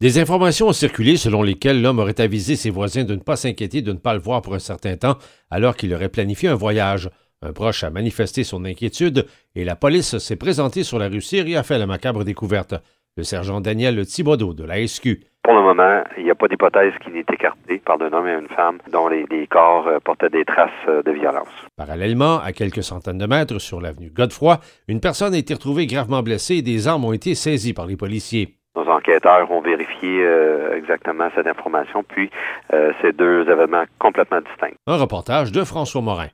Des informations ont circulé selon lesquelles l'homme aurait avisé ses voisins de ne pas s'inquiéter de ne pas le voir pour un certain temps alors qu'il aurait planifié un voyage. Un proche a manifesté son inquiétude et la police s'est présentée sur la rue Cyr et a fait la macabre découverte. Le sergent Daniel Thibodeau de la SQ. Pour le moment, il n'y a pas d'hypothèse qui n'est écartée par un homme et une femme dont les, les corps euh, portaient des traces euh, de violence. Parallèlement, à quelques centaines de mètres sur l'avenue Godefroy, une personne a été retrouvée gravement blessée et des armes ont été saisies par les policiers. Nos enquêteurs ont vérifié euh, exactement cette information, puis euh, ces deux événements complètement distincts. Un reportage de François Morin.